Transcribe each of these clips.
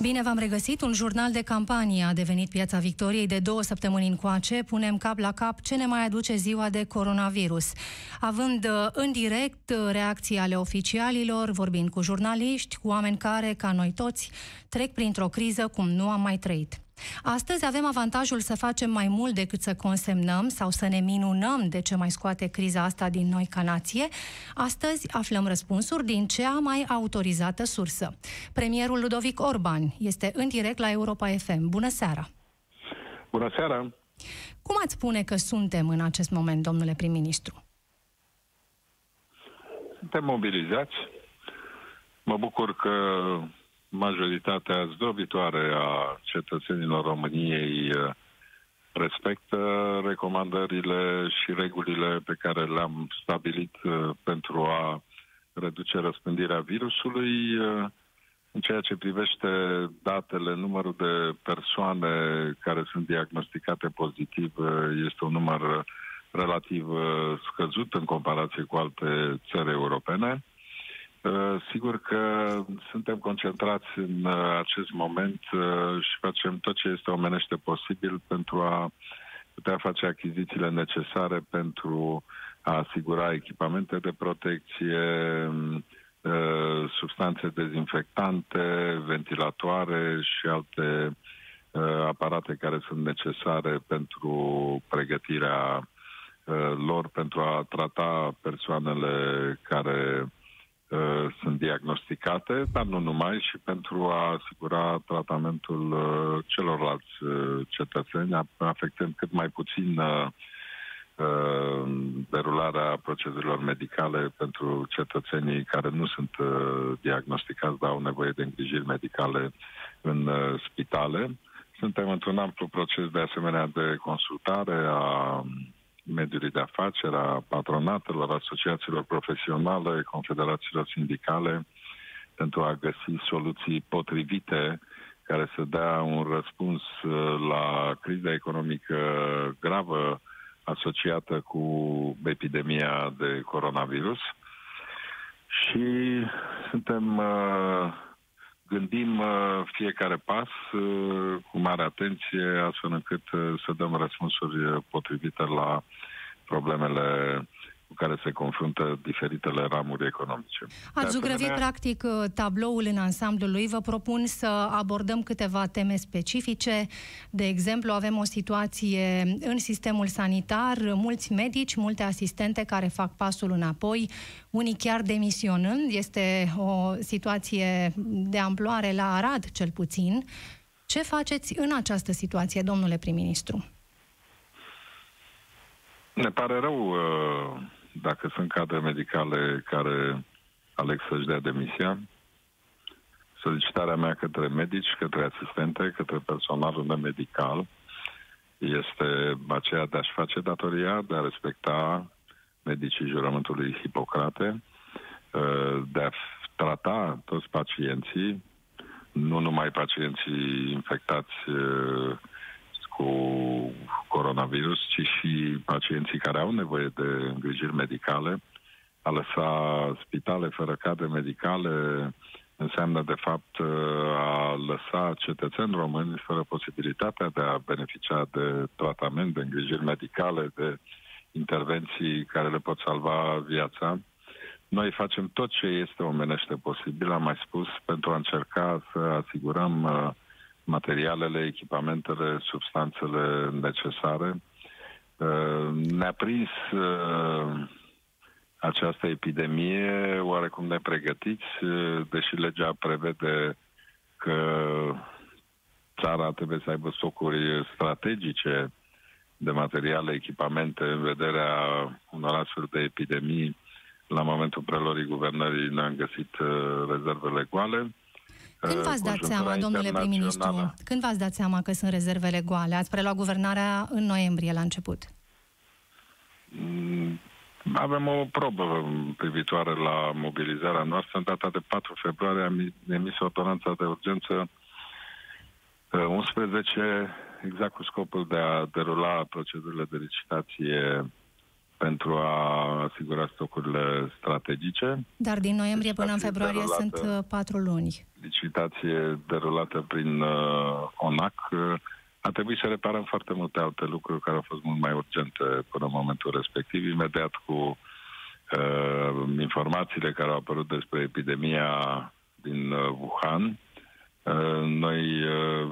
Bine v-am regăsit. Un jurnal de campanie a devenit Piața Victoriei de două săptămâni încoace. Punem cap la cap ce ne mai aduce ziua de coronavirus. Având uh, în direct uh, reacții ale oficialilor, vorbind cu jurnaliști, cu oameni care, ca noi toți, trec printr-o criză cum nu am mai trăit. Astăzi avem avantajul să facem mai mult decât să consemnăm sau să ne minunăm de ce mai scoate criza asta din noi ca nație. Astăzi aflăm răspunsuri din cea mai autorizată sursă. Premierul Ludovic Orban este în direct la Europa FM. Bună seara! Bună seara! Cum ați spune că suntem în acest moment, domnule prim-ministru? Suntem mobilizați. Mă bucur că majoritatea zdrobitoare a cetățenilor României uh, respectă recomandările și regulile pe care le-am stabilit uh, pentru a reduce răspândirea virusului. Uh, în ceea ce privește datele, numărul de persoane care sunt diagnosticate pozitiv este un număr relativ scăzut în comparație cu alte țări europene. Uh, sigur că suntem concentrați în uh, acest moment uh, și facem tot ce este omenește posibil pentru a putea face achizițiile necesare pentru a asigura echipamente de protecție, substanțe dezinfectante, ventilatoare și alte aparate care sunt necesare pentru pregătirea lor pentru a trata persoanele care Uh, sunt diagnosticate, dar nu numai, și pentru a asigura tratamentul uh, celorlalți uh, cetățeni, afectând cât mai puțin derularea procedurilor medicale pentru cetățenii care nu sunt diagnosticați, dar au nevoie de îngrijiri medicale în spitale. Suntem într-un amplu proces de asemenea de consultare a mediului de afaceri, a patronatelor, asociațiilor profesionale, confederațiilor sindicale, pentru a găsi soluții potrivite care să dea un răspuns uh, la criza economică gravă asociată cu epidemia de coronavirus. Și suntem uh, gândim uh, fiecare pas uh, cu mare atenție, astfel încât uh, să dăm răspunsuri potrivite la problemele cu care se confruntă diferitele ramuri economice. Ați zugrăvit practic tabloul în ansamblul lui. Vă propun să abordăm câteva teme specifice. De exemplu, avem o situație în sistemul sanitar, mulți medici, multe asistente care fac pasul înapoi, unii chiar demisionând. Este o situație de amploare la Arad, cel puțin. Ce faceți în această situație, domnule prim-ministru? Ne pare rău uh, dacă sunt cadre medicale care aleg să-și dea demisia. Solicitarea mea către medici, către asistente, către personalul medical este aceea de a-și face datoria, de a respecta medicii jurământului Hipocrate, uh, de a trata toți pacienții, nu numai pacienții infectați uh, cu coronavirus, ci și pacienții care au nevoie de îngrijiri medicale. A lăsa spitale fără cadre medicale înseamnă, de fapt, a lăsa cetățeni români fără posibilitatea de a beneficia de tratament, de îngrijiri medicale, de intervenții care le pot salva viața. Noi facem tot ce este omenește posibil, am mai spus, pentru a încerca să asigurăm uh, materialele, echipamentele, substanțele necesare. Uh, ne-a prins uh, această epidemie oarecum nepregătiți, uh, deși legea prevede că țara trebuie să aibă stocuri strategice de materiale, echipamente în vederea unor astfel de epidemii. La momentul prelorii guvernării ne-am găsit rezervele goale. Când v-ați dat seama, domnule prim-ministru, când v-ați dat seama că sunt rezervele goale? Ați preluat guvernarea în noiembrie, la început. Mm, avem o probă privitoare la mobilizarea noastră. În data de 4 februarie am emis ordonanța de urgență 11, uh, exact cu scopul de a derula procedurile de licitație pentru a asigura stocurile strategice. Dar din noiembrie până în februarie sunt uh, patru luni. Licitație derulată prin uh, ONAC. A trebuit să reparăm foarte multe alte lucruri care au fost mult mai urgente până în momentul respectiv. Imediat cu uh, informațiile care au apărut despre epidemia din uh, Wuhan, uh, noi uh,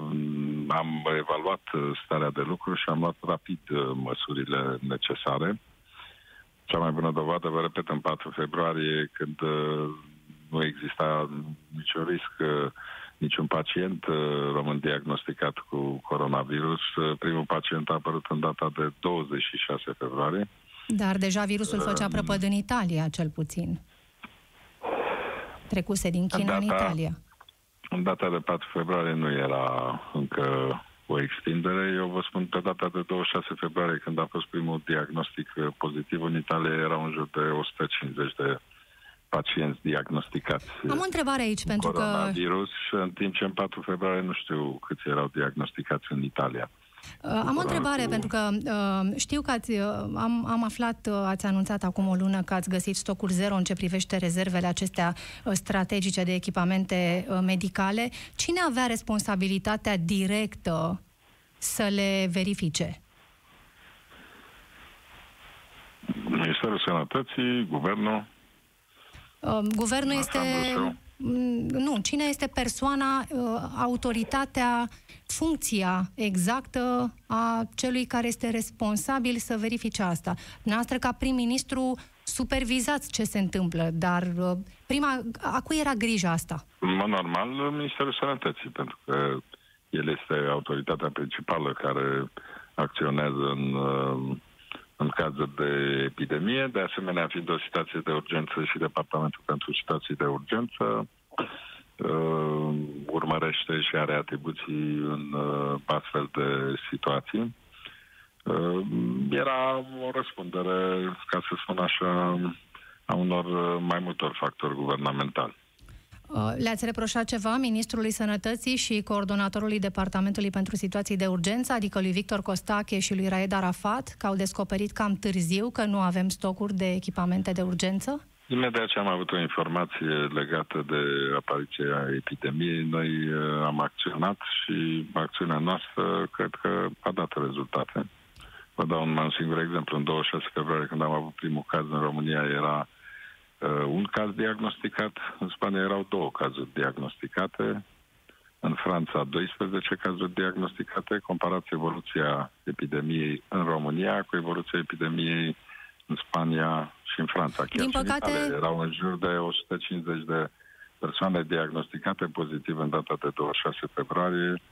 am evaluat starea de lucru și am luat rapid măsurile necesare. Cea mai bună dovadă, vă repet, în 4 februarie, când nu exista niciun risc, niciun pacient român diagnosticat cu coronavirus. Primul pacient a apărut în data de 26 februarie. Dar deja virusul făcea prăpăd în Italia, cel puțin trecuse din China în, data, în Italia. În data de 4 februarie nu era încă o extindere. Eu vă spun pe data de 26 februarie, când a fost primul diagnostic pozitiv în Italia, era în jur de 150 de pacienți diagnosticați. Am o întrebare aici, pentru că... și în timp ce în 4 februarie nu știu câți erau diagnosticați în Italia. Uh, am o întrebare, cu... pentru că uh, știu că ați, uh, am, am aflat, uh, ați anunțat acum o lună că ați găsit stocuri zero în ce privește rezervele acestea uh, strategice de echipamente uh, medicale. Cine avea responsabilitatea directă să le verifice? Ministerul Sănătății, Guvernul. Uh, guvernul este... Mm, nu, cine este persoana, uh, autoritatea, funcția exactă a celui care este responsabil să verifice asta. Noastră, ca prim-ministru, supervizați ce se întâmplă, dar uh, prima, a cui era grija asta? Mă normal, Ministerul Sănătății, pentru că el este autoritatea principală care acționează în, uh, în cazul de epidemie. De asemenea, fiind o situație de urgență și Departamentul pentru Situații de Urgență, uh, urmărește și are atribuții în uh, astfel de situații. Uh, era o răspundere, ca să spun așa, a unor uh, mai multor factori guvernamentali. Uh, le-ați reproșat ceva Ministrului Sănătății și coordonatorului Departamentului pentru Situații de Urgență, adică lui Victor Costache și lui Raed Arafat, că au descoperit cam târziu că nu avem stocuri de echipamente de urgență? Imediat ce am avut o informație legată de apariția epidemiei, noi uh, am acționat și acțiunea noastră cred că a dat rezultate. Vă dau un, un singur exemplu. În 26 februarie, când am avut primul caz în România, era uh, un caz diagnosticat. În Spania erau două cazuri diagnosticate. În Franța, 12 cazuri diagnosticate. Comparați evoluția epidemiei în România cu evoluția epidemiei în Spania și în Franța. Chiar Din păcate... în erau în jur de 150 de persoane diagnosticate pozitiv în data de 26 februarie.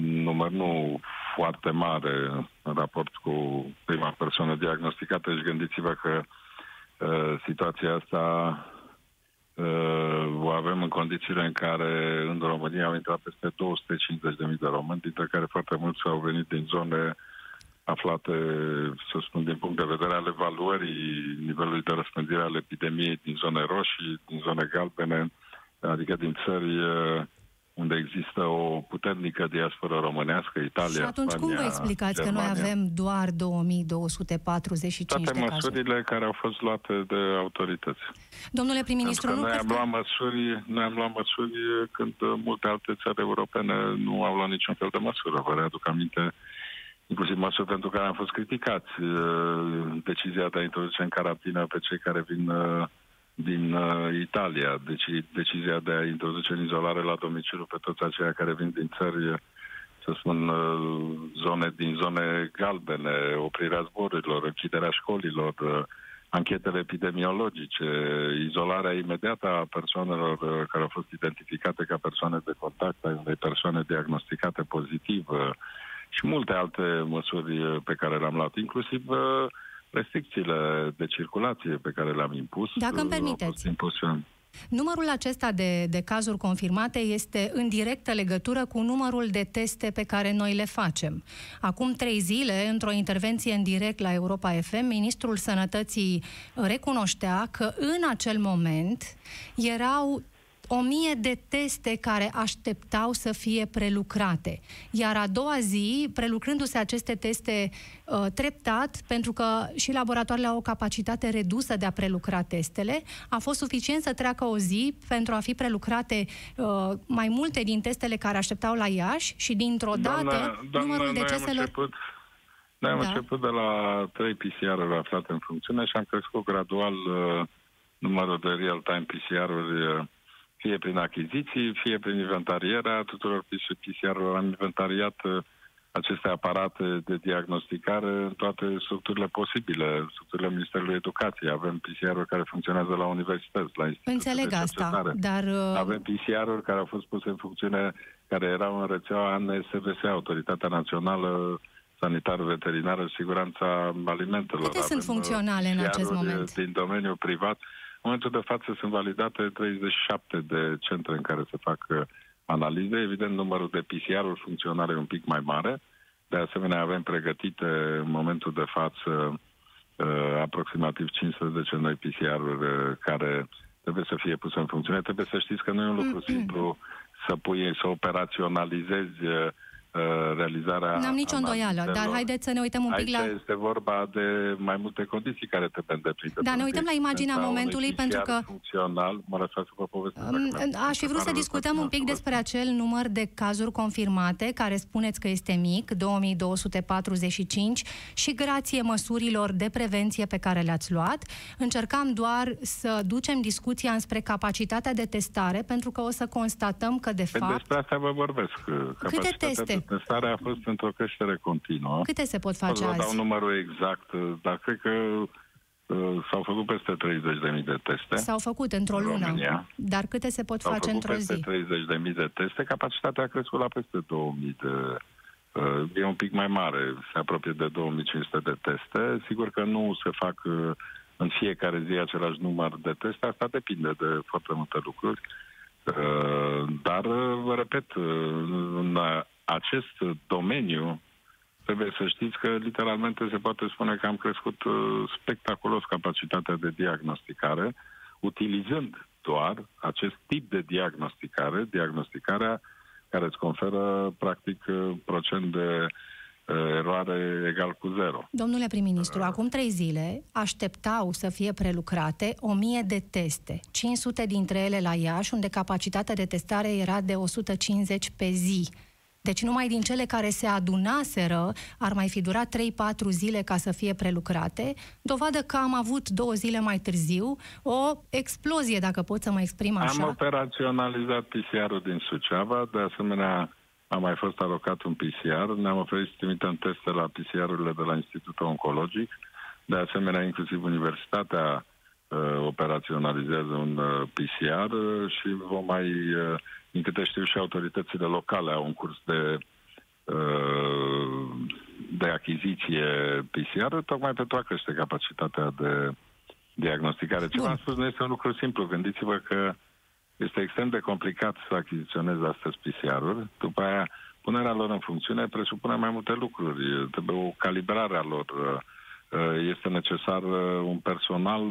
Număr nu foarte mare în raport cu prima persoană diagnosticată și gândiți-vă că situația asta o avem în condițiile în care în România au intrat peste 250.000 de români, dintre care foarte mulți au venit din zone aflate, să spun, din punct de vedere al evaluării nivelului de răspândire al epidemiei din zone roșii, din zone galbene, adică din țări uh, unde există o puternică diasporă românească, Italia, Și atunci Spania, cum vă explicați Germania? că noi avem doar 2245 Toate de măsurile cazuri? care au fost luate de autorități. Domnule prim-ministru, nu noi am, luat măsuri, noi am luat măsuri când multe alte țări europene nu au luat niciun fel de măsură. Vă readuc aminte inclusiv măsuri pentru care am fost criticați. Uh, decizia de a introduce în carantină pe cei care vin uh, din uh, Italia, deci decizia de a introduce în izolare la domiciliu pe toți aceia care vin din țări, să spun, zone din zone galbene, oprirea zborurilor, închiderea școlilor, anchetele epidemiologice, izolarea imediată a persoanelor care au fost identificate ca persoane de contact, a unei persoane diagnosticate pozitiv, și multe alte măsuri pe care le-am luat, inclusiv uh, restricțiile de circulație pe care le-am impus. Dacă îmi permiteți. Numărul acesta de, de cazuri confirmate este în directă legătură cu numărul de teste pe care noi le facem. Acum trei zile, într-o intervenție în direct la Europa FM, Ministrul Sănătății recunoștea că în acel moment erau o mie de teste care așteptau să fie prelucrate. Iar a doua zi, prelucrându-se aceste teste uh, treptat, pentru că și laboratoarele au o capacitate redusă de a prelucra testele, a fost suficient să treacă o zi pentru a fi prelucrate uh, mai multe din testele care așteptau la Iași și dintr-o dată doamna, numărul deceselor... Început... Noi am da. început de la 3 PCR-uri aflate în funcțiune și am crescut gradual uh, numărul de real-time PCR-uri uh, fie prin achiziții, fie prin inventarierea tuturor PCR-urilor. Am inventariat uh, aceste aparate de diagnosticare în toate structurile posibile, structurile Ministerului Educației. Avem PCR-uri care funcționează la universități, la instituții Înțeleg de asta, dar... Uh... Avem PCR-uri care au fost puse în funcțiune, care erau în rețeaua ANSVS, Autoritatea Națională Sanitară Veterinară și Siguranța Alimentelor. Câte sunt funcționale în acest moment? Din domeniul privat în momentul de față sunt validate 37 de centre în care se fac uh, analize. Evident, numărul de PCR-uri funcționare e un pic mai mare. De asemenea, avem pregătite în momentul de față uh, aproximativ 15 noi PCR-uri uh, care trebuie să fie puse în funcțiune. Trebuie să știți că nu e un lucru simplu să pui, să operaționalizezi uh, Uh, realizarea... N-am nicio îndoială, dar haideți să ne uităm un pic Aici la... este vorba de mai multe condiții care trebuie îndeplinite. Da, ne uităm la imaginea momentului pentru că... funcțional, mă lăsați să vă povestesc. Um, aș fi vrut să discutăm un pic despre acel număr de cazuri confirmate, care spuneți că este mic, 2245, și grație măsurilor de prevenție pe care le-ați luat, încercam doar să ducem discuția înspre capacitatea de testare, pentru că o să constatăm că, de păi fapt... Despre asta vă vorbesc. Câte teste? Testarea a fost într-o creștere continuă. Câte se pot face azi? dau numărul exact, dar cred că uh, s-au făcut peste 30.000 de teste. S-au făcut într-o lună. România. Dar câte se pot s-au face într-o zi? S-au făcut peste 30.000 de teste. Capacitatea a crescut la peste 2.000 de... Uh, e un pic mai mare, se apropie de 2500 de teste. Sigur că nu se fac uh, în fiecare zi același număr de teste, asta depinde de foarte multe lucruri. Uh, dar, vă repet, uh, în acest domeniu trebuie să știți că literalmente se poate spune că am crescut uh, spectaculos capacitatea de diagnosticare, utilizând doar acest tip de diagnosticare, diagnosticarea care îți conferă practic procent de eroare egal cu zero. Domnule prim-ministru, uh. acum trei zile așteptau să fie prelucrate o mie de teste, 500 dintre ele la Iași, unde capacitatea de testare era de 150 pe zi. Deci numai din cele care se adunaseră ar mai fi durat 3-4 zile ca să fie prelucrate, dovadă că am avut două zile mai târziu o explozie, dacă pot să mă exprim așa. Am operaționalizat PCR-ul din Suceava, de asemenea a mai fost alocat un PCR, ne-am oferit să trimitem teste la PCR-urile de la Institutul Oncologic, de asemenea inclusiv Universitatea uh, operaționalizează un uh, PCR uh, și vom mai, uh, din câte știu și autoritățile locale au un curs de uh, de achiziție PCR, tocmai pentru a crește capacitatea de diagnosticare. Ce v-am spus nu este un lucru simplu. Gândiți-vă că este extrem de complicat să achiziționezi astăzi PCR-uri. După aia, punerea lor în funcțiune presupune mai multe lucruri. Trebuie o calibrare a lor. Este necesar un personal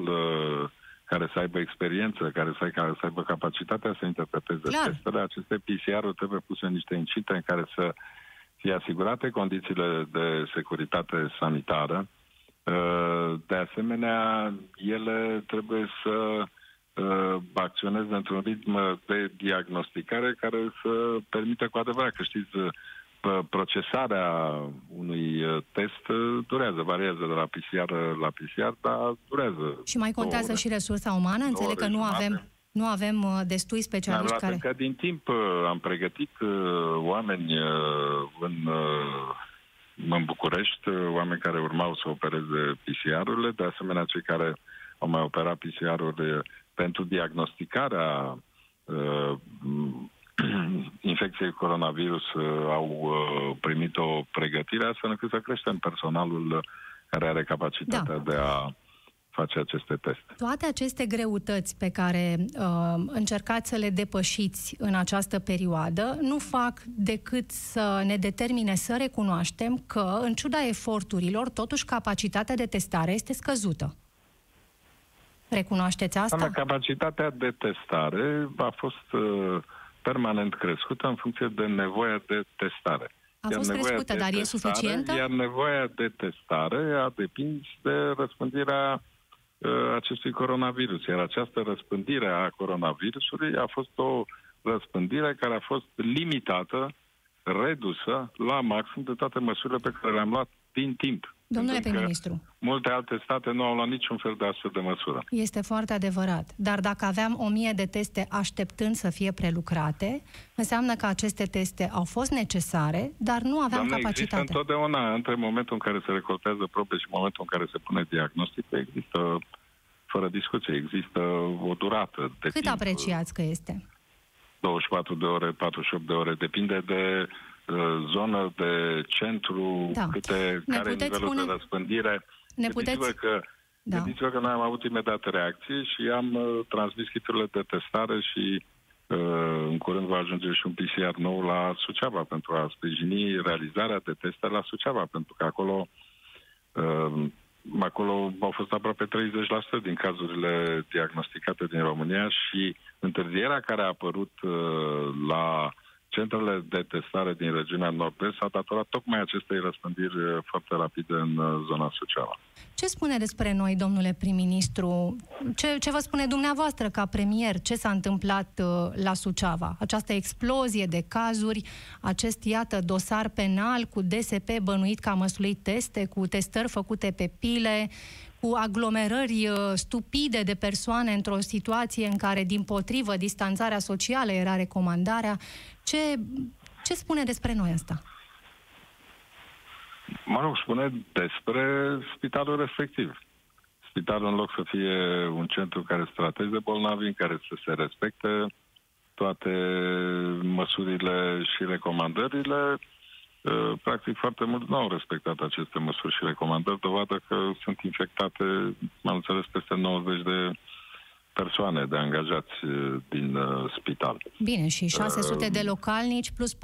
care să aibă experiență, care să, care să aibă capacitatea să interpreteze Clar. testele. Aceste PCR-uri trebuie puse în niște incite în care să fie asigurate condițiile de securitate sanitară. De asemenea, ele trebuie să uh, acționeze într-un ritm de diagnosticare care să permită cu adevărat, că știți, uh, procesarea unui uh, test uh, durează, variază de la PCR la PCR, dar durează. Și mai contează și resursa umană? Înțeleg că nu avem, nu avem destui specialiști care... Că din timp am pregătit oameni în, în București, oameni care urmau să opereze PCR-urile, de asemenea cei care au mai operat PCR-uri pentru diagnosticarea uh, infecției coronavirus uh, au uh, primit o pregătire astfel încât să creștem personalul care are capacitatea da. de a face aceste teste. Toate aceste greutăți pe care uh, încercați să le depășiți în această perioadă nu fac decât să ne determine să recunoaștem că, în ciuda eforturilor, totuși capacitatea de testare este scăzută. Recunoașteți asta? Doamna, capacitatea de testare a fost uh, permanent crescută în funcție de nevoia de testare. A fost crescută, dar testare, e suficientă? Iar nevoia de testare a depins de răspândirea uh, acestui coronavirus. Iar această răspândire a coronavirusului a fost o răspândire care a fost limitată, redusă la maxim de toate măsurile pe care le-am luat din timp. Domnule prim-ministru. Multe alte state nu au luat niciun fel de astfel de măsură. Este foarte adevărat. Dar dacă aveam o mie de teste așteptând să fie prelucrate, înseamnă că aceste teste au fost necesare, dar nu aveam Doamne, capacitate. Există întotdeauna, între momentul în care se recoltează probe și momentul în care se pune diagnostic, există, fără discuție, există o durată de Cât timp. apreciați că este? 24 de ore, 48 de ore, depinde de Uh, zonă de centru, da. câte, ne care e nivelul spune... de răspândire. Ne puteți... că da. Gândiți-vă că noi am avut imediat reacție și am uh, transmis kiturile de testare și uh, în curând va ajunge și un PCR nou la Suceava pentru a sprijini realizarea de teste la Suceava, pentru că acolo uh, acolo au fost aproape 30% din cazurile diagnosticate din România și întârzierea care a apărut uh, la centrele de testare din regiunea nord-est s-a datorat tocmai acestei răspândiri eh, foarte rapide în eh, zona socială. Ce spune despre noi, domnule prim-ministru? Ce, ce vă spune dumneavoastră ca premier? Ce s-a întâmplat uh, la Suceava? Această explozie de cazuri, acest, iată, dosar penal cu DSP bănuit că a măsulit teste, cu testări făcute pe pile, cu aglomerări uh, stupide de persoane într-o situație în care, din potrivă, distanțarea socială era recomandarea. Ce, ce spune despre noi asta? Mă rog, spune despre spitalul respectiv. Spitalul, în loc să fie un centru care să trateze bolnavi, în care să se respecte toate măsurile și recomandările, Uh, practic foarte mult nu au respectat aceste măsuri și recomandări, dovadă că sunt infectate, am înțeles, peste 90 de persoane, de angajați uh, din uh, spital. Bine, și 600 uh, de localnici plus 4.000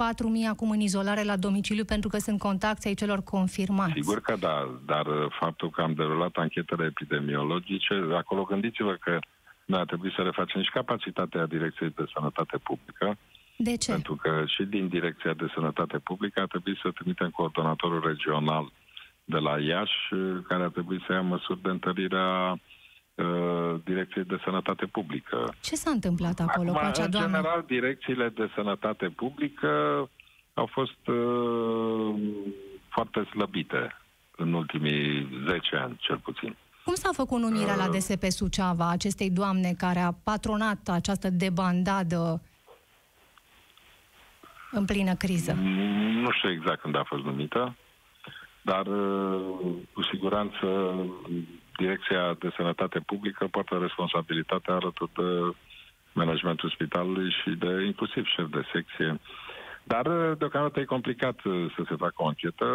acum în izolare la domiciliu pentru că sunt contacte ai celor confirmați. Sigur că da, dar faptul că am derulat anchetele epidemiologice, acolo gândiți-vă că noi a trebuit să refacem și capacitatea Direcției de Sănătate Publică, de ce? Pentru că și din Direcția de Sănătate Publică a trebuit să trimitem coordonatorul regional de la Iași, care a trebuit să ia măsuri de întărire a uh, Direcției de Sănătate Publică. Ce s-a întâmplat acolo Acum, cu acea în doamnă? În general, direcțiile de sănătate publică au fost uh, foarte slăbite în ultimii 10 ani, cel puțin. Cum s-a făcut numirea uh, la DSP Suceava acestei doamne care a patronat această debandadă în plină criză? Nu știu exact când a fost numită, dar uh, cu siguranță Direcția de Sănătate Publică poartă responsabilitatea alături de managementul spitalului și de inclusiv șef de secție. Dar uh, deocamdată e complicat uh, să se facă o anchetă,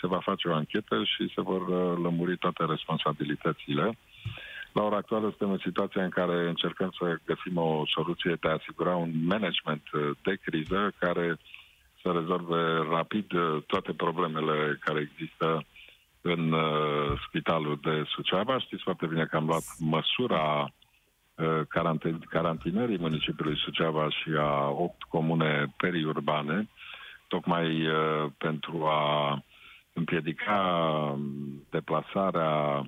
se va face o anchetă și se vor lămuri toate responsabilitățile. La ora actuală suntem în situația în care încercăm să găsim o soluție de a asigura un management de criză care să rezolve rapid toate problemele care există în uh, spitalul de Suceava. Știți foarte bine că am luat măsura uh, carantinării municipiului Suceava și a opt comune periurbane, tocmai uh, pentru a împiedica deplasarea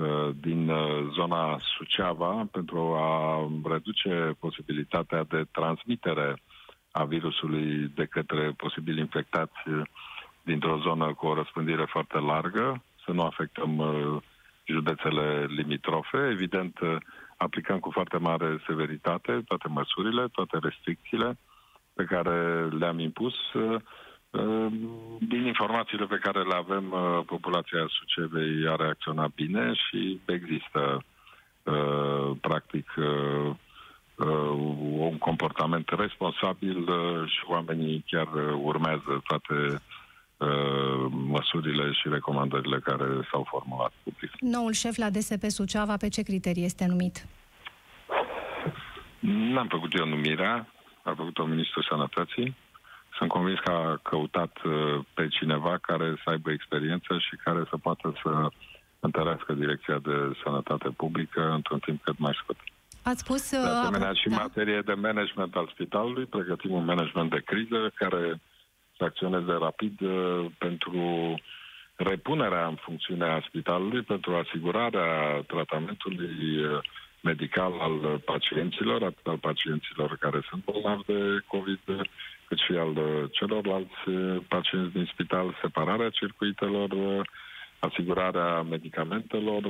Uh, din uh, zona Suceava pentru a reduce posibilitatea de transmitere a virusului de către posibili infectați uh, dintr-o zonă cu o răspândire foarte largă, să nu afectăm județele limitrofe. Evident, aplicăm cu foarte mare severitate toate măsurile, toate restricțiile pe care le-am impus din informațiile pe care le avem, uh, populația Sucevei a reacționat bine și există uh, practic uh, un comportament responsabil și oamenii chiar urmează toate măsurile și recomandările care s-au formulat public. Noul șef la DSP Suceava pe ce criterii este numit? N-am făcut eu numirea, a făcut-o Ministrul Sănătății. Sunt convins că a căutat uh, pe cineva care să aibă experiență și care să poată să întărească Direcția de Sănătate Publică într-un timp cât mai scurt. Ați spus... De asemenea, și în da. materie de management al spitalului, pregătim un management de criză care să acționeze rapid uh, pentru repunerea în funcțiune a spitalului, pentru asigurarea tratamentului uh, medical al pacienților, atât al pacienților care sunt bolnavi de COVID, cât și al celorlalți pacienți din spital, separarea circuitelor, asigurarea medicamentelor,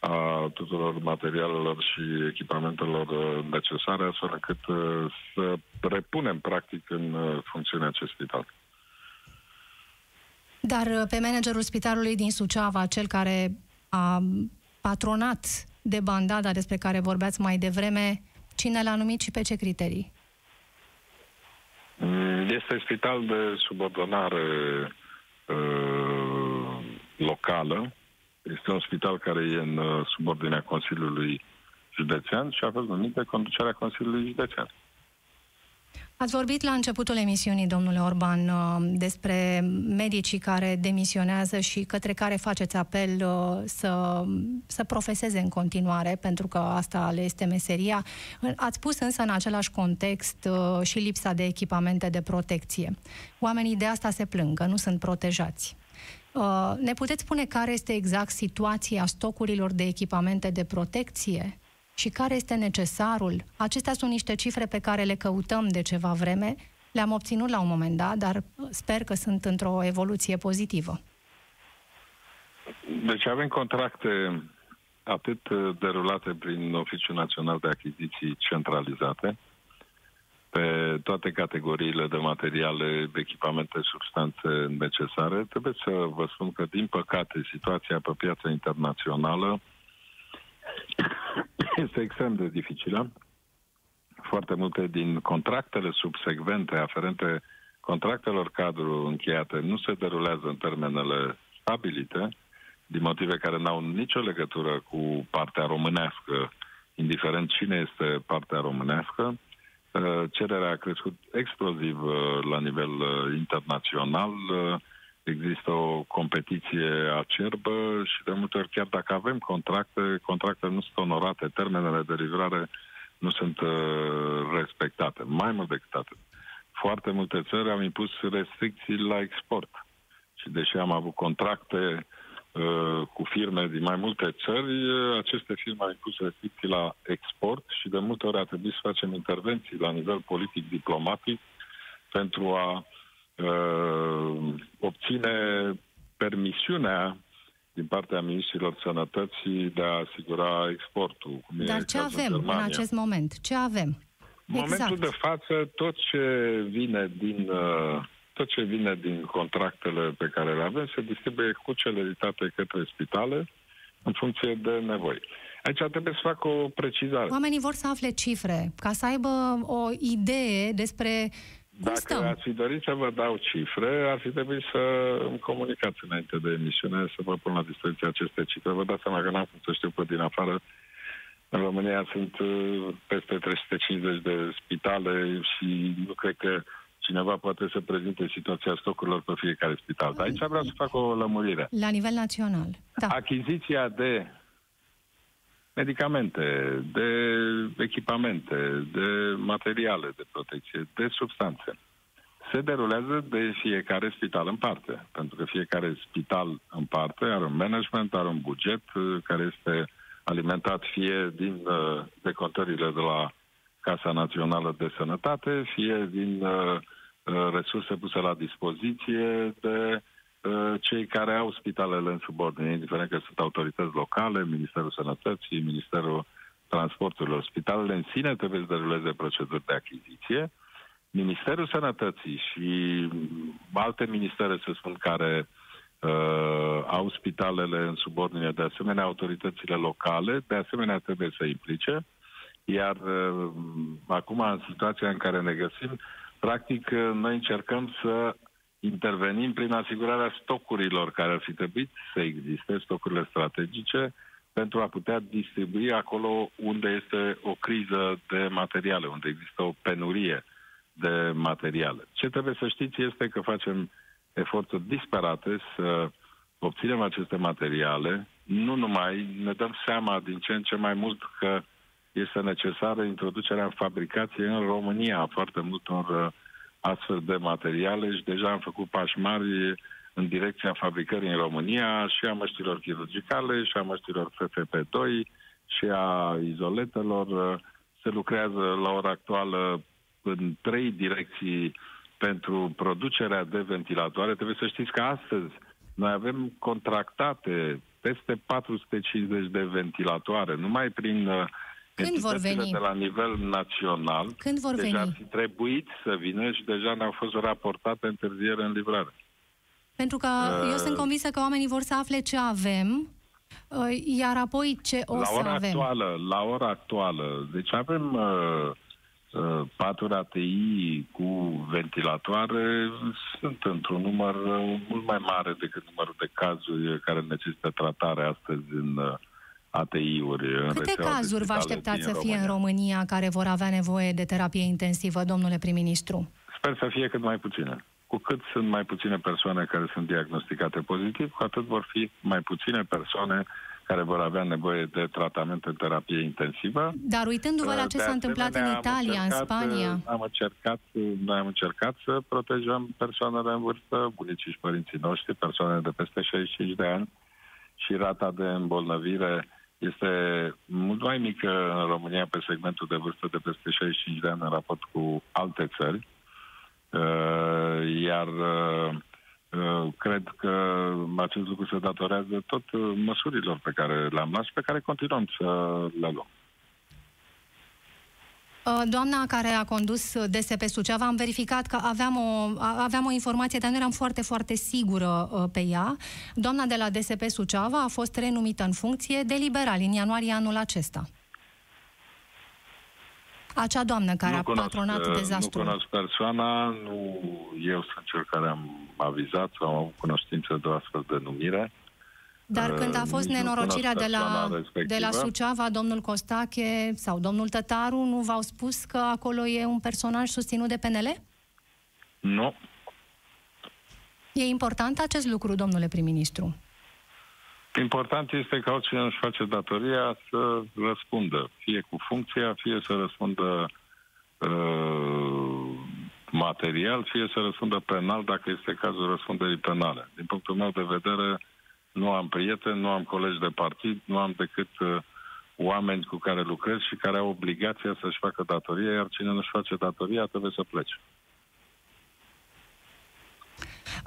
a tuturor materialelor și echipamentelor necesare, astfel încât să repunem practic în funcțiune acest spital. Dar pe managerul spitalului din Suceava, cel care a patronat de bandada despre care vorbeați mai devreme, cine l-a numit și pe ce criterii? Mm, este spital de subordonare uh, locală. Este un spital care e în uh, subordinea Consiliului Județean și a fost numit de conducerea Consiliului Județean. Ați vorbit la începutul emisiunii, domnule Orban, uh, despre medicii care demisionează și către care faceți apel uh, să, să profeseze în continuare, pentru că asta le este meseria. Ați pus însă în același context uh, și lipsa de echipamente de protecție. Oamenii de asta se plâng, nu sunt protejați. Ne puteți spune care este exact situația stocurilor de echipamente de protecție? și care este necesarul. Acestea sunt niște cifre pe care le căutăm de ceva vreme, le-am obținut la un moment dat, dar sper că sunt într-o evoluție pozitivă. Deci avem contracte atât derulate prin Oficiul Național de Achiziții centralizate, pe toate categoriile de materiale, echipamente, substanțe necesare. Trebuie să vă spun că, din păcate, situația pe piața internațională este extrem de dificilă. Foarte multe din contractele subsecvente aferente contractelor cadru încheiate nu se derulează în termenele stabilite, din motive care n-au nicio legătură cu partea românească, indiferent cine este partea românească. Uh, cererea a crescut exploziv uh, la nivel uh, internațional există o competiție acerbă și de multe ori chiar dacă avem contracte, contractele nu sunt onorate, termenele de livrare nu sunt uh, respectate. Mai mult decât atât. Foarte multe țări au impus restricții la export. Și deși am avut contracte uh, cu firme din mai multe țări, uh, aceste firme au impus restricții la export și de multe ori a trebuit să facem intervenții la nivel politic-diplomatic pentru a uh, obține permisiunea din partea ministrilor sănătății de a asigura exportul. Cum Dar ce avem în, în acest moment? Ce avem? În exact. momentul de față, tot ce vine din uh, tot ce vine din contractele pe care le avem se distribuie cu celeritate către spitale în funcție de nevoi. Aici trebuie să fac o precizare. Oamenii vor să afle cifre, ca să aibă o idee despre dacă stăm? ați fi dorit să vă dau cifre, ar fi trebuit să îmi comunicați înainte de emisiune, să vă pun la dispoziție aceste cifre. Vă dați seama că n-am cum să știu pe din afară. În România sunt uh, peste 350 de spitale și nu cred că cineva poate să prezinte situația stocurilor pe fiecare spital. Dar aici vreau să fac o lămurire. La nivel național, da. Achiziția de medicamente, de echipamente, de materiale de protecție, de substanțe. Se derulează de fiecare spital în parte, pentru că fiecare spital în parte are un management, are un buget uh, care este alimentat fie din uh, decontările de la Casa Națională de Sănătate, fie din uh, resurse puse la dispoziție de Uh, cei care au spitalele în subordine, indiferent că sunt autorități locale, Ministerul Sănătății, Ministerul Transporturilor. Spitalele în sine trebuie să deruleze proceduri de achiziție. Ministerul Sănătății și alte ministere, să spun, care uh, au spitalele în subordine, de asemenea autoritățile locale, de asemenea trebuie să implice. Iar uh, acum, în situația în care ne găsim, practic, uh, noi încercăm să intervenim prin asigurarea stocurilor care ar fi trebuit să existe, stocurile strategice, pentru a putea distribui acolo unde este o criză de materiale, unde există o penurie de materiale. Ce trebuie să știți este că facem eforturi disperate să obținem aceste materiale, nu numai, ne dăm seama din ce în ce mai mult că este necesară introducerea în fabricație în România a foarte multor uh, astfel de materiale și deja am făcut pași mari în direcția fabricării în România și a măștilor chirurgicale și a măștilor FFP2 și a izoletelor. Se lucrează la ora actuală în trei direcții pentru producerea de ventilatoare. Trebuie să știți că astăzi noi avem contractate peste 450 de ventilatoare, numai prin uh, când vor veni? de la nivel național. Când vor deja veni? ar fi trebuit să vină și deja ne-au fost raportate întârziere în livrare. Pentru că uh, eu sunt convinsă că oamenii vor să afle ce avem, uh, iar apoi ce o la să ora avem. Actuală, la ora actuală, deci avem uh, uh, paturi ATI cu ventilatoare, sunt într-un număr uh, mult mai mare decât numărul de cazuri care necesită tratare astăzi în uh, ATI-uri. În Câte cazuri vă așteptați să fie în România care vor avea nevoie de terapie intensivă, domnule prim-ministru? Sper să fie cât mai puține. Cu cât sunt mai puține persoane care sunt diagnosticate pozitiv, cu atât vor fi mai puține persoane care vor avea nevoie de tratament în terapie intensivă. Dar uitându-vă la ce s-a întâmplat în Italia, în Spania... Am încercat, noi am încercat să protejăm persoanele în vârstă, bunicii și părinții noștri, persoanele de peste 65 de ani și rata de îmbolnăvire este mult mai mică în România pe segmentul de vârstă de peste 65 de ani în raport cu alte țări. Uh, iar uh, uh, cred că acest lucru se datorează tot măsurilor pe care le-am luat și pe care continuăm să le luăm. Uh, doamna care a condus DSP Suceava, am verificat că aveam o, aveam o informație, dar nu eram foarte, foarte sigură uh, pe ea. Doamna de la DSP Suceava a fost renumită în funcție de liberal în ianuarie anul acesta. Acea doamnă care nu a cunosc, patronat uh, dezastrul. Nu cunosc persoana, nu eu sunt cel care am avizat sau am avut cunoștință de o astfel de numire. Dar când a fost nenorocirea de la, de la Suceava, domnul Costache sau domnul Tătaru nu v-au spus că acolo e un personaj susținut de PNL? Nu. E important acest lucru, domnule prim-ministru? Important este că oricine își face datoria să răspundă, fie cu funcția, fie să răspundă uh, material, fie să răspundă penal, dacă este cazul răspunderii penale. Din punctul meu de vedere, nu am prieteni, nu am colegi de partid, nu am decât uh, oameni cu care lucrez și care au obligația să-și facă datoria, iar cine nu-și face datoria trebuie să plece.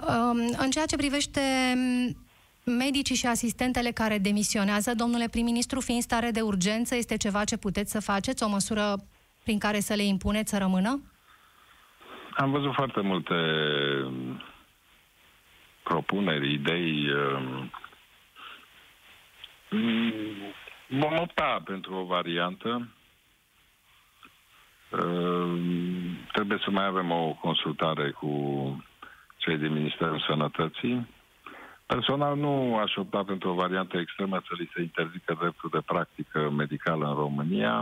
Um, în ceea ce privește medicii și asistentele care demisionează, domnule prim-ministru, fiind stare de urgență, este ceva ce puteți să faceți, o măsură prin care să le impuneți să rămână? Am văzut foarte multe propuneri, idei. Um, vom opta pentru o variantă. Um, trebuie să mai avem o consultare cu cei din Ministerul Sănătății. Personal nu aș opta pentru o variantă extremă să li se interzică dreptul de practică medicală în România.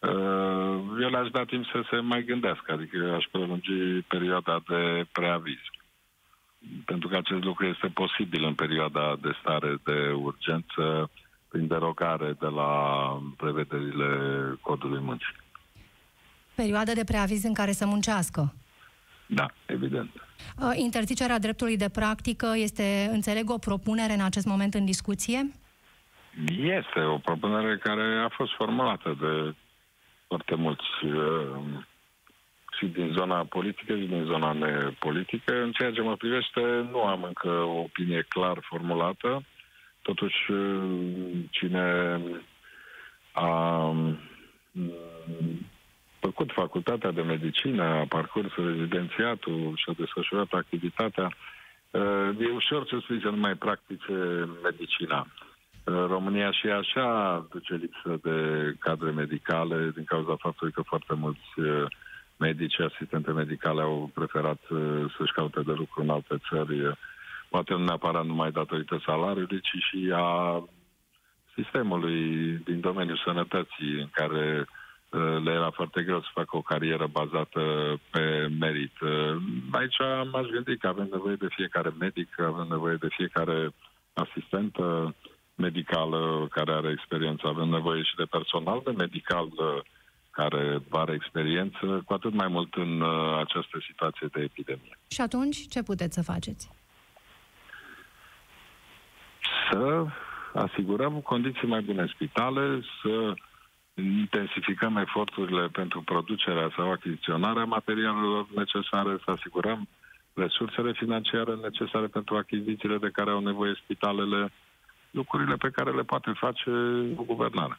Uh, eu le-aș da timp să se mai gândească, adică aș prelungi perioada de preaviz pentru că acest lucru este posibil în perioada de stare de urgență prin derogare de la prevederile codului muncii. Perioada de preaviz în care să muncească. Da, evident. Uh, interzicerea dreptului de practică este, înțeleg, o propunere în acest moment în discuție? Este o propunere care a fost formulată de foarte mulți uh, și din zona politică și din zona nepolitică. În ceea ce mă privește, nu am încă o opinie clar formulată. Totuși, cine a mm, făcut facultatea de medicină, a parcurs rezidențiatul și a desfășurat activitatea, e ușor să spui să nu mai practice medicina. România și așa duce lipsă de cadre medicale din cauza faptului că foarte mulți medici, asistente medicale au preferat uh, să-și caute de lucru în alte țări, poate nu neapărat numai datorită salariului, ci și a sistemului din domeniul sănătății, în care uh, le era foarte greu să facă o carieră bazată pe merit. Uh, aici m-aș gândi că avem nevoie de fiecare medic, avem nevoie de fiecare asistentă, medicală care are experiență. Avem nevoie și de personal de medical uh, care are experiență, cu atât mai mult în uh, această situație de epidemie. Și atunci, ce puteți să faceți? Să asigurăm condiții mai bune în spitale, să intensificăm eforturile pentru producerea sau achiziționarea materialelor necesare, să asigurăm resursele financiare necesare pentru achizițiile de care au nevoie spitalele, lucrurile pe care le poate face o guvernare.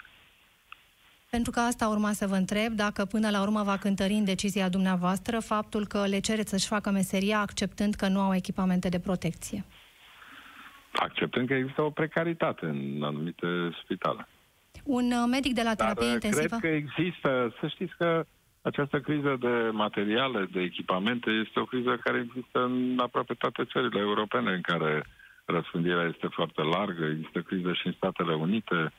Pentru că asta urma să vă întreb, dacă până la urmă va cântări în decizia dumneavoastră faptul că le cereți să-și facă meseria acceptând că nu au echipamente de protecție. Acceptând că există o precaritate în anumite spitale. Un uh, medic de la terapie Dar uh, intensivă? cred că există, să știți că această criză de materiale, de echipamente, este o criză care există în aproape toate țările europene în care răspândirea este foarte largă. Există criză și în Statele Unite,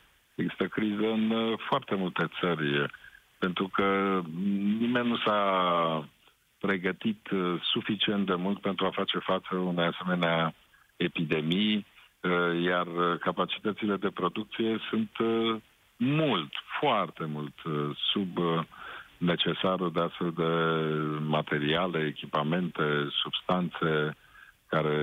există criză în uh, foarte multe țări, pentru că nimeni nu s-a pregătit suficient de mult pentru a face față unei asemenea epidemii, iar capacitățile de producție sunt mult, foarte mult uh, sub uh, necesarul de astfel de materiale, echipamente, substanțe care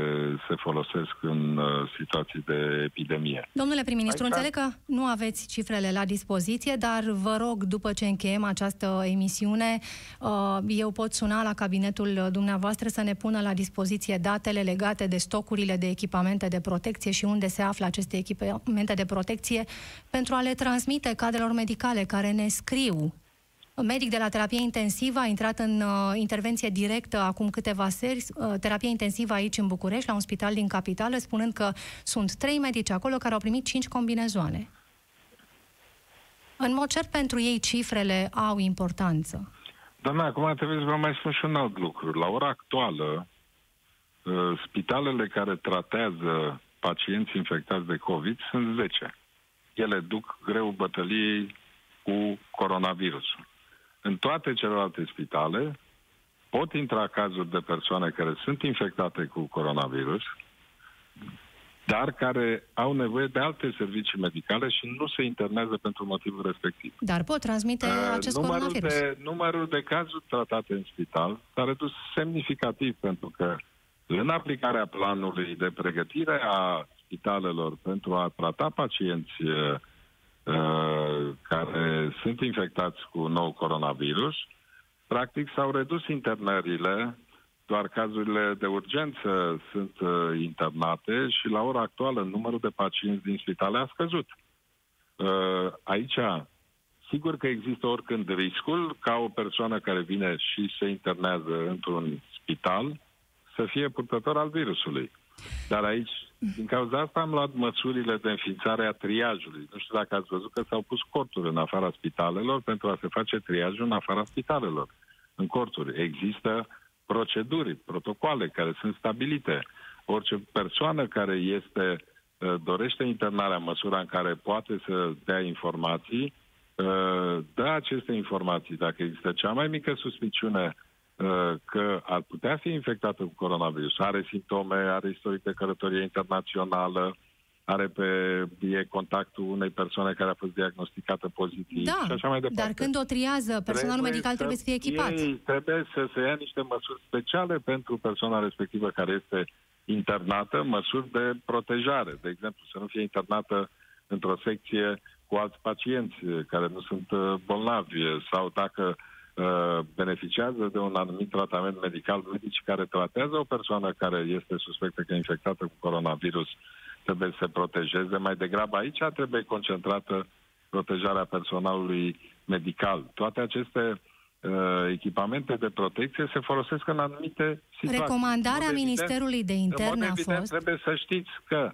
se folosesc în uh, situații de epidemie. Domnule prim-ministru, Aici... înțeleg că nu aveți cifrele la dispoziție, dar vă rog, după ce încheiem această emisiune, uh, eu pot suna la cabinetul dumneavoastră să ne pună la dispoziție datele legate de stocurile de echipamente de protecție și unde se află aceste echipamente de protecție pentru a le transmite cadrelor medicale care ne scriu medic de la terapie intensivă, a intrat în uh, intervenție directă acum câteva seri, uh, terapie intensivă aici în București, la un spital din capitală, spunând că sunt trei medici acolo care au primit cinci combinezoane. În mod cert, pentru ei cifrele au importanță. Doamna, acum trebuie să vă mai spun și un alt lucru. La ora actuală, uh, spitalele care tratează pacienți infectați de COVID sunt 10. Ele duc greu bătăliei cu coronavirusul. În toate celelalte spitale pot intra cazuri de persoane care sunt infectate cu coronavirus, dar care au nevoie de alte servicii medicale și nu se internează pentru motivul respectiv. Dar pot transmite uh, acest numărul coronavirus. De, numărul de cazuri tratate în spital s-a redus semnificativ pentru că în aplicarea planului de pregătire a spitalelor pentru a trata pacienți uh, Uh, care sunt infectați cu nou coronavirus, practic s-au redus internările, doar cazurile de urgență sunt uh, internate și la ora actuală numărul de pacienți din spitale a scăzut. Uh, aici, sigur că există oricând riscul ca o persoană care vine și se internează într-un spital să fie purtător al virusului. Dar aici, din cauza asta, am luat măsurile de înființare a triajului. Nu știu dacă ați văzut că s-au pus corturi în afara spitalelor pentru a se face triajul în afara spitalelor. În corturi există proceduri, protocoale care sunt stabilite. Orice persoană care este uh, dorește internarea în măsura în care poate să dea informații, uh, dă aceste informații. Dacă există cea mai mică suspiciune Uh, că ar putea fi infectată cu coronavirus, are simptome, are istoric de călătorie internațională, are pe e contactul unei persoane care a fost diagnosticată pozitiv da, și așa mai departe. dar când o triază, personalul trebuie medical trebuie să fie echipat. Ei, trebuie să se ia niște măsuri speciale pentru persoana respectivă care este internată, măsuri de protejare. De exemplu, să nu fie internată într-o secție cu alți pacienți care nu sunt uh, bolnavi sau dacă uh, Uh, beneficiază de un anumit tratament medical medici care tratează o persoană care este suspectă că e infectată cu coronavirus, trebuie să se protejeze. Mai degrabă aici trebuie concentrată protejarea personalului medical. Toate aceste uh, echipamente de protecție se folosesc în anumite situații. Recomandarea în Ministerului de Interne a fost... Trebuie să știți că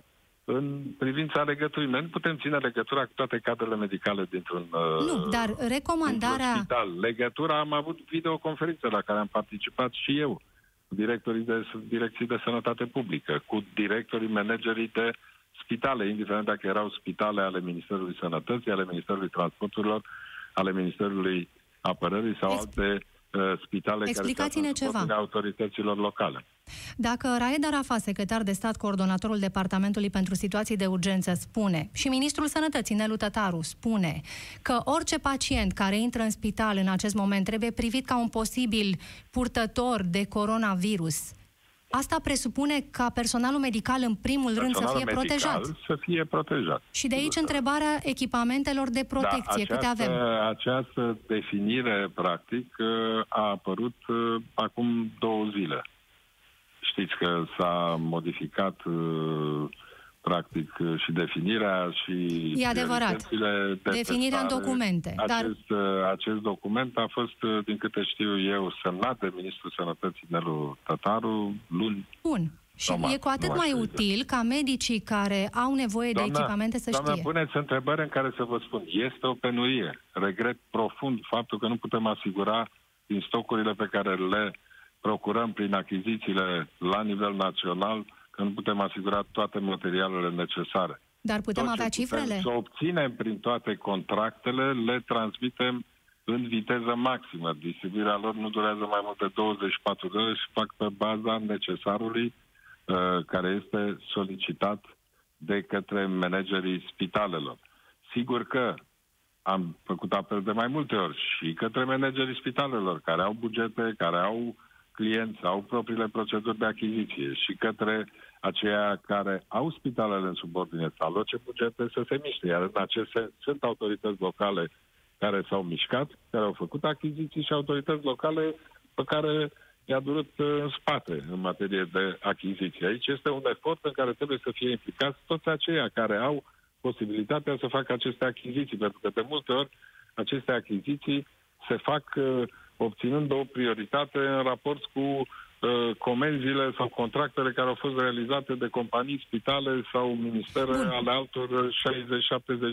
în privința legăturii. Noi nu putem ține legătura cu toate cadrele medicale dintr-un Nu, dar recomandarea... spital. Legătura, am avut videoconferință la care am participat și eu, cu directorii de direcții de sănătate publică, cu directorii managerii de spitale, indiferent dacă erau spitale ale Ministerului Sănătății, ale Ministerului Transporturilor, ale Ministerului Apărării sau Ex- alte uh, spitale Explicați-ne care ceva. autorităților locale. Dacă Raed Arafat, secretar de stat, coordonatorul Departamentului pentru Situații de Urgență, spune, și Ministrul Sănătății, Nelu Tătaru, spune că orice pacient care intră în spital în acest moment trebuie privit ca un posibil purtător de coronavirus, Asta presupune ca personalul medical în primul rând să fie protejat. să fie protejat. Și de aici întrebarea echipamentelor de protecție, da, această, câte avem? Această definire, practic, a apărut uh, acum două zile. Știți că s-a modificat uh, practic și definirea și E adevărat. De definirea în documente. Acest, dar... acest document a fost, din câte știu eu, semnat de Ministrul Sănătății Nelu Tătaru luni. Bun. Și e cu atât mai util ca medicii care au nevoie doamna, de echipamente să doamna, știe. puneți întrebări în care să vă spun. Este o penurie. Regret profund faptul că nu putem asigura din stocurile pe care le procurăm prin achizițiile la nivel național că nu putem asigura toate materialele necesare. Dar putem Tot avea cifrele? Să obținem prin toate contractele, le transmitem în viteză maximă. Distribuirea lor nu durează mai mult de 24 de ore și fac pe baza necesarului uh, care este solicitat de către managerii spitalelor. Sigur că am făcut apel de mai multe ori și către managerii spitalelor care au bugete, care au clienți, au propriile proceduri de achiziție și către aceia care au spitalele în subordine să aloce bugete să se miște. Iar în acest sens sunt autorități locale care s-au mișcat, care au făcut achiziții și autorități locale pe care i-a durut în spate în materie de achiziții. Aici este un efort în care trebuie să fie implicați toți aceia care au posibilitatea să facă aceste achiziții, pentru că de multe ori aceste achiziții se fac uh, obținând o prioritate în raport cu uh, comenzile sau contractele care au fost realizate de companii, spitale sau ministere Bun. ale altor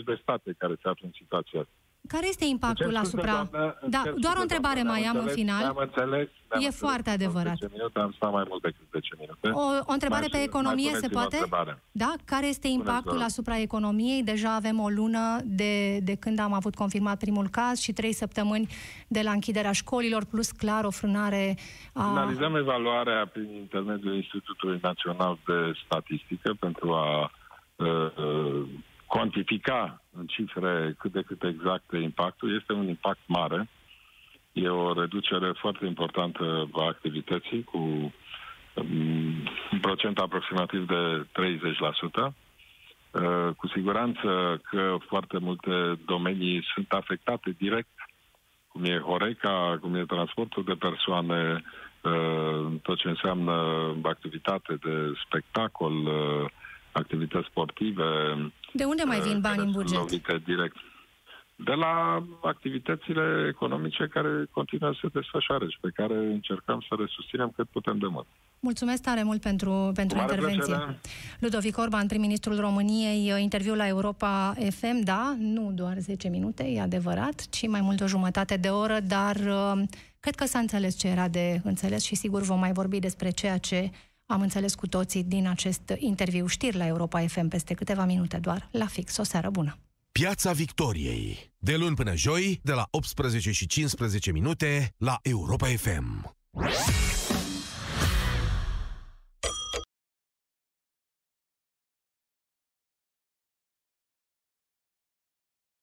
60-70 de state care se află în situația asta. Care este impactul asupra... Doamnă, da, doar o întrebare mai am în final. Am înțeles. E înțeles, foarte adevărat. 10 minute, am stat mai mult decât 10 minute. O, o întrebare mai pe economie se poate? Da? Care este impactul asupra economiei? Deja avem o lună de, de când am avut confirmat primul caz și trei săptămâni de la închiderea școlilor, plus clar o frânare a... Analizăm evaluarea prin intermediul Institutului Național de Statistică pentru a uh, uh, cuantifica în cifre cât de cât exact impactul. Este un impact mare. E o reducere foarte importantă a activității cu um, un procent aproximativ de 30%. Uh, cu siguranță că foarte multe domenii sunt afectate direct, cum e Horeca, cum e transportul de persoane, uh, tot ce înseamnă activitate de spectacol, uh, activități sportive. De unde mai vin bani în buget? direct. De la activitățile economice care continuă să se desfășoare și pe care încercăm să le susținem cât putem de mult. Mulțumesc tare mult pentru, pentru intervenție. Plăcere. Ludovic Orban, prim-ministrul României, interviu la Europa FM, da, nu doar 10 minute, e adevărat, ci mai mult o jumătate de oră, dar uh, cred că s-a înțeles ce era de înțeles și sigur vom mai vorbi despre ceea ce am înțeles cu toții din acest interviu știri la Europa FM peste câteva minute doar, la fix. O seară bună! Piața Victoriei. De luni până joi, de la 18 și 15 minute, la Europa FM.